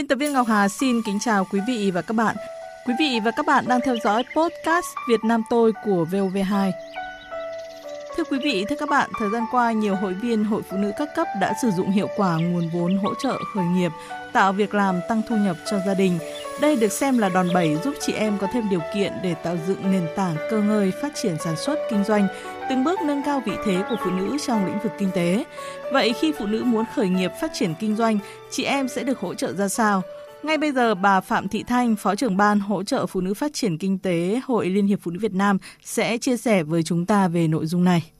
Biên tập viên Ngọc Hà xin kính chào quý vị và các bạn. Quý vị và các bạn đang theo dõi podcast Việt Nam tôi của VOV2. Thưa quý vị, thưa các bạn, thời gian qua nhiều hội viên hội phụ nữ các cấp đã sử dụng hiệu quả nguồn vốn hỗ trợ khởi nghiệp, tạo việc làm tăng thu nhập cho gia đình. Đây được xem là đòn bẩy giúp chị em có thêm điều kiện để tạo dựng nền tảng cơ ngơi phát triển sản xuất kinh doanh, từng bước nâng cao vị thế của phụ nữ trong lĩnh vực kinh tế. Vậy khi phụ nữ muốn khởi nghiệp phát triển kinh doanh, chị em sẽ được hỗ trợ ra sao? Ngay bây giờ, bà Phạm Thị Thanh, Phó trưởng ban hỗ trợ phụ nữ phát triển kinh tế Hội Liên hiệp Phụ nữ Việt Nam sẽ chia sẻ với chúng ta về nội dung này.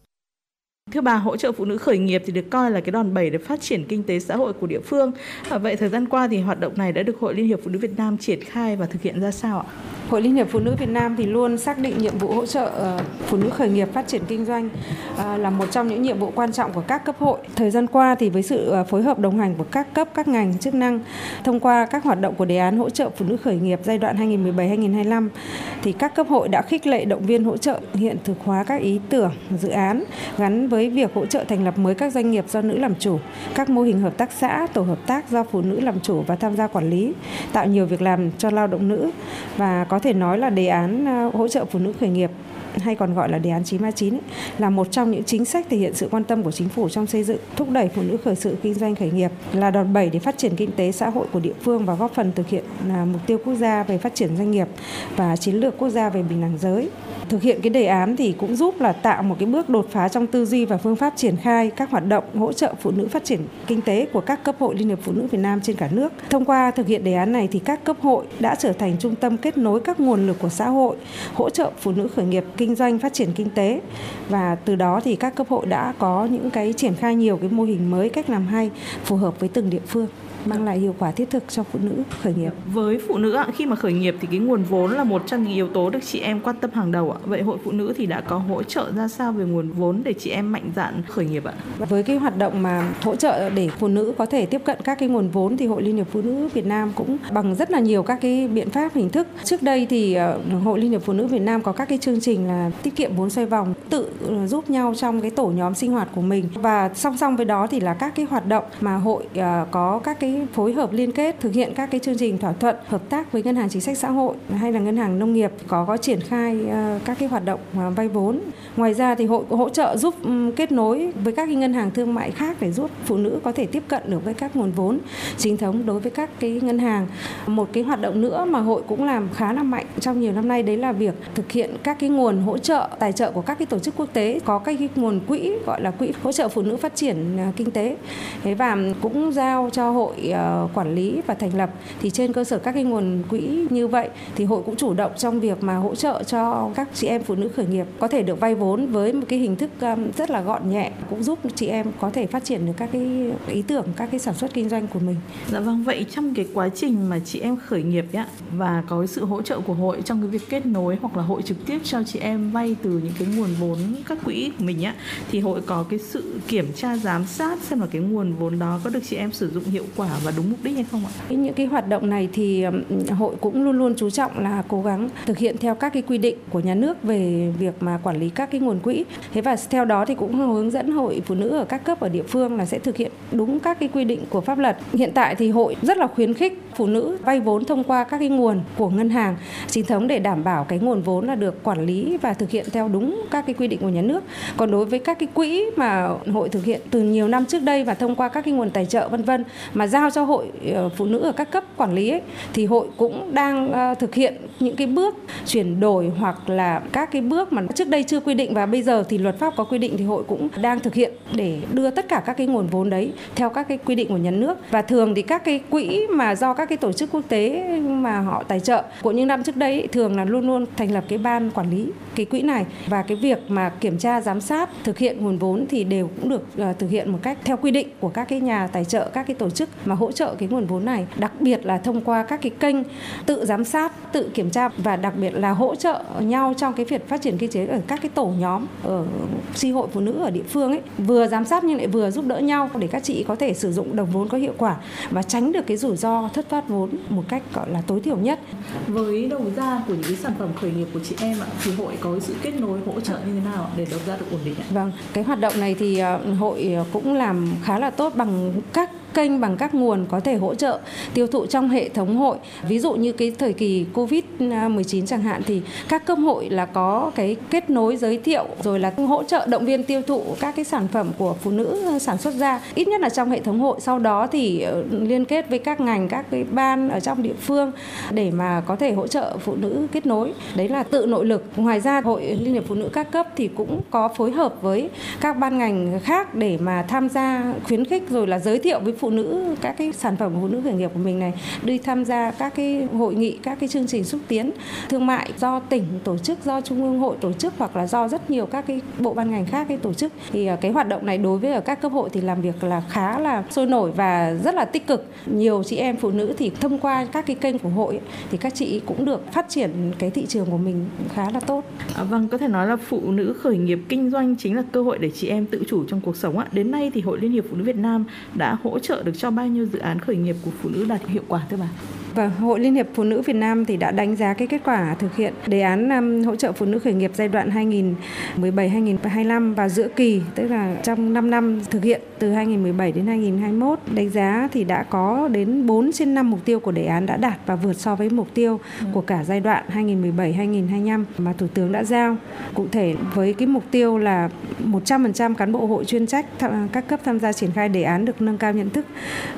Thưa bà, hỗ trợ phụ nữ khởi nghiệp thì được coi là cái đòn bẩy để phát triển kinh tế xã hội của địa phương. À, vậy thời gian qua thì hoạt động này đã được Hội Liên hiệp Phụ nữ Việt Nam triển khai và thực hiện ra sao ạ? Hội Liên hiệp Phụ nữ Việt Nam thì luôn xác định nhiệm vụ hỗ trợ ờ, phụ nữ khởi nghiệp phát triển kinh doanh ờ, là một trong những nhiệm vụ quan trọng của các cấp hội. Thời gian qua thì với sự ờ, phối hợp đồng hành của các cấp các ngành chức năng thông qua các hoạt động của đề án hỗ trợ phụ nữ khởi nghiệp giai đoạn 2017-2025 thì các cấp hội đã khích lệ động viên hỗ trợ hiện thực hóa các ý tưởng, dự án gắn với việc hỗ trợ thành lập mới các doanh nghiệp do nữ làm chủ, các mô hình hợp tác xã, tổ hợp tác do phụ nữ làm chủ và tham gia quản lý, tạo nhiều việc làm cho lao động nữ và có thể nói là đề án ờ, hỗ trợ phụ nữ khởi nghiệp hay còn gọi là đề án 939 ấy, là một trong những chính sách thể hiện sự quan tâm của chính phủ trong xây dựng thúc đẩy phụ nữ khởi sự kinh doanh khởi nghiệp là đòn bẩy để phát triển kinh tế xã hội của địa phương và góp phần thực hiện à, mục tiêu quốc gia về phát triển doanh nghiệp và chiến lược quốc gia về bình đẳng giới. Thực hiện cái đề án thì cũng giúp là tạo một cái bước đột phá trong tư duy và phương pháp triển khai các hoạt động hỗ trợ phụ nữ phát triển kinh tế của các cấp hội Liên hiệp Phụ nữ Việt Nam trên cả nước. Thông qua thực hiện đề án này thì các cấp hội đã trở thành trung tâm kết nối các nguồn lực của xã hội, hỗ trợ phụ nữ khởi nghiệp kinh doanh phát triển kinh tế và từ đó thì các cấp hội đã có những cái triển khai nhiều cái mô hình mới cách làm hay phù hợp với từng địa phương mang lại hiệu quả thiết thực cho phụ nữ khởi nghiệp. Với phụ nữ khi mà khởi nghiệp thì cái nguồn vốn là một trong những yếu tố được chị em quan tâm hàng đầu ạ. Vậy hội phụ nữ thì đã có hỗ trợ ra sao về nguồn vốn để chị em mạnh dạn khởi nghiệp ạ? Với cái hoạt động mà hỗ trợ để phụ nữ có thể tiếp cận các cái nguồn vốn thì Hội Liên hiệp Phụ nữ Việt Nam cũng bằng rất là nhiều các cái biện pháp hình thức. Trước đây thì ờ, Hội Liên hiệp Phụ nữ Việt Nam có các cái chương trình là tiết kiệm vốn xoay vòng tự ờ, giúp nhau trong cái tổ nhóm sinh hoạt của mình và song song với đó thì là các cái hoạt động mà hội ờ, có các cái cái phối hợp liên kết thực hiện các cái chương trình thỏa thuận, hợp tác với ngân hàng chính sách xã hội hay là ngân hàng nông nghiệp có có triển khai ờ, các cái hoạt động ờ, vay vốn. Ngoài ra thì hội, hỗ trợ giúp ừ, kết nối với các cái ngân hàng thương mại khác để giúp phụ nữ có thể tiếp cận được với các nguồn vốn chính thống đối với các cái ngân hàng. Một cái hoạt động nữa mà hội cũng làm khá là mạnh trong nhiều năm nay, đấy là việc thực hiện các cái nguồn hỗ trợ, tài trợ của các cái tổ chức quốc tế, có các cái nguồn quỹ, gọi là quỹ hỗ trợ phụ nữ phát triển ờ, kinh tế. Thế và cũng giao cho hội Ờ, quản lý và thành lập thì trên cơ sở các cái nguồn quỹ như vậy thì hội cũng chủ động trong việc mà hỗ trợ cho các chị em phụ nữ khởi nghiệp có thể được vay vốn với một cái hình thức rất là gọn nhẹ, cũng giúp chị em có thể phát triển được các cái ý tưởng, các cái sản xuất kinh doanh của mình. Dạ vâng vậy trong cái quá trình mà chị em khởi nghiệp nhá và có sự hỗ trợ của hội trong cái việc kết nối hoặc là hội trực tiếp cho chị em vay từ những cái nguồn vốn các quỹ của mình á thì hội có cái sự kiểm tra giám sát xem là cái nguồn vốn đó có được chị em sử dụng hiệu quả và đúng mục đích hay không ạ? Những cái hoạt động này thì hội cũng luôn luôn chú trọng là cố gắng thực hiện theo các cái quy định của nhà nước về việc mà quản lý các cái nguồn quỹ. Thế và theo đó thì cũng hướng dẫn hội phụ nữ ở các cấp ở địa phương là sẽ thực hiện đúng các cái quy định của pháp luật. Hiện tại thì hội rất là khuyến khích phụ nữ vay vốn thông qua các cái nguồn của ngân hàng chính thống để đảm bảo cái nguồn vốn là được quản lý và thực hiện theo đúng các cái quy định của nhà nước. Còn đối với các cái quỹ mà hội thực hiện từ nhiều năm trước đây và thông qua các cái nguồn tài trợ vân vân mà giao cho hội ờ, phụ nữ ở các cấp quản lý ấy, thì hội cũng đang ờ, thực hiện những cái bước chuyển đổi hoặc là các cái bước mà trước đây chưa quy định và bây giờ thì luật pháp có quy định thì hội cũng đang thực hiện để đưa tất cả các cái nguồn vốn đấy theo các cái quy định của nhà nước. Và thường thì các cái quỹ mà do các cái tổ chức quốc tế mà họ tài trợ của những năm trước đây thường là luôn luôn thành lập cái ban quản lý cái quỹ này. Và cái việc mà kiểm tra, giám sát, thực hiện nguồn vốn thì đều cũng được ờ, thực hiện một cách theo quy định của các cái nhà tài trợ, các cái tổ chức mà hỗ trợ cái nguồn vốn này. Đặc biệt là thông qua các cái kênh tự giám sát, tự kiểm tra và đặc biệt là hỗ trợ nhau trong cái việc phát triển kinh tế ở các cái tổ nhóm, ở tri hội phụ nữ ở địa phương ấy. Vừa giám sát nhưng lại vừa giúp đỡ nhau để các chị có thể sử dụng đồng vốn có hiệu quả và tránh được cái rủi ro thất thoát vốn một cách gọi là tối thiểu nhất với đầu ra của những cái sản phẩm khởi nghiệp của chị em ạ thì hội có sự kết nối hỗ trợ như thế nào để đầu ra được ổn định ạ? Vâng, cái hoạt động này thì ờ, hội cũng làm khá là tốt bằng các kênh bằng các nguồn có thể hỗ trợ, tiêu thụ trong hệ thống hội. Ví dụ như cái thời kỳ Covid-19 chẳng hạn thì các cấp hội là có cái kết nối giới thiệu, rồi là hỗ trợ động viên tiêu thụ các cái sản phẩm của phụ nữ sản xuất ra. Ít nhất là trong hệ thống hội. Sau đó thì ờ, liên kết với các ngành, các cái ban ở trong địa phương để mà có thể hỗ trợ phụ nữ kết nối. Đấy là tự nội lực. Ngoài ra, hội liên hiệp phụ nữ các cấp thì cũng có phối hợp với các ban ngành khác để mà tham gia khuyến khích rồi là giới thiệu với phụ nữ các cái sản phẩm phụ nữ khởi nghiệp của mình này đi tham gia các cái hội nghị các cái chương trình xúc tiến thương mại do tỉnh tổ chức do trung ương hội tổ chức hoặc là do rất nhiều các cái bộ ban ngành khác cái tổ chức thì ờ, cái hoạt động này đối với ở các cấp hội thì làm việc là khá là sôi nổi và rất là tích cực nhiều chị em phụ nữ thì thông qua các cái kênh của hội thì các chị cũng được phát triển cái thị trường của mình khá là tốt. À, vâng, có thể nói là phụ nữ khởi nghiệp kinh doanh chính là cơ hội để chị em tự chủ trong cuộc sống ạ. Đến nay thì Hội Liên hiệp Phụ nữ Việt Nam đã hỗ trợ được cho bao nhiêu dự án khởi nghiệp của phụ nữ đạt hiệu quả thưa bà? Và Hội Liên hiệp Phụ nữ Việt Nam thì đã đánh giá cái kết quả thực hiện đề án um, hỗ trợ phụ nữ khởi nghiệp giai đoạn 2017-2025 và giữa kỳ, tức là trong 5 năm thực hiện từ 2017 đến 2021. Đánh giá thì đã có đến 4 trên 5 mục tiêu của đề án đã đạt và vượt so với mục tiêu của cả giai đoạn 2017-2025 mà Thủ tướng đã giao. Cụ thể với cái mục tiêu là 100% cán bộ hội chuyên trách các cấp tham gia triển khai đề án được nâng cao nhận thức,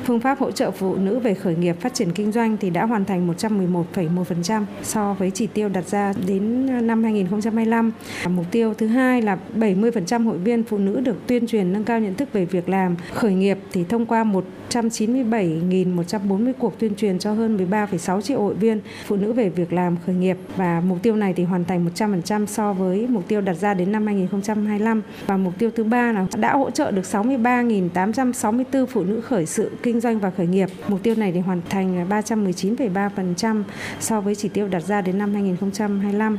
phương pháp hỗ trợ phụ nữ về khởi nghiệp phát triển kinh doanh thì đã hoàn thành 111,1% so với chỉ tiêu đặt ra đến năm 2025. Mục tiêu thứ hai là 70% hội viên phụ nữ được tuyên truyền nâng cao nhận thức về việc làm khởi nghiệp thì thông qua 197.140 cuộc tuyên truyền cho hơn 13,6 triệu hội viên phụ nữ về việc làm khởi nghiệp và mục tiêu này thì hoàn thành 100% so với mục tiêu đặt ra đến năm 2025 và mục tiêu thứ ba là đã hỗ trợ được 63.864 phụ nữ khởi sự kinh doanh và khởi nghiệp. Mục tiêu này thì hoàn thành 310 19,3% so với chỉ tiêu đặt ra đến năm 2025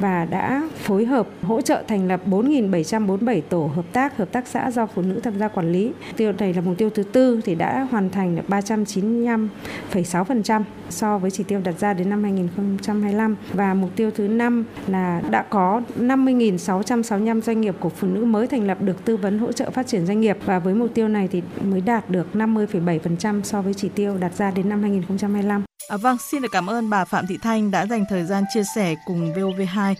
và đã phối hợp hỗ trợ thành lập 4.747 tổ hợp tác, hợp tác xã do phụ nữ tham gia quản lý. Tiêu này là mục tiêu thứ tư thì đã hoàn thành được 395,6% so với chỉ tiêu đặt ra đến năm 2025 và mục tiêu thứ năm là đã có 50.665 doanh nghiệp của phụ nữ mới thành lập được tư vấn hỗ trợ phát triển doanh nghiệp và với mục tiêu này thì mới đạt được 50,7% so với chỉ tiêu đặt ra đến năm 2025. À, vâng, xin được cảm ơn bà Phạm Thị Thanh đã dành thời gian chia sẻ cùng VOV2.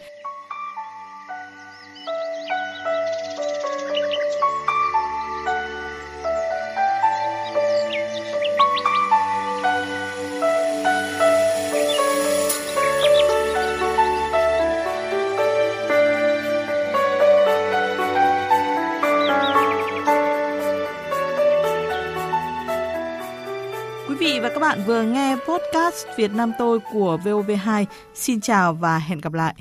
Bạn vừa nghe podcast Việt Nam tôi của VOV2. Xin chào và hẹn gặp lại.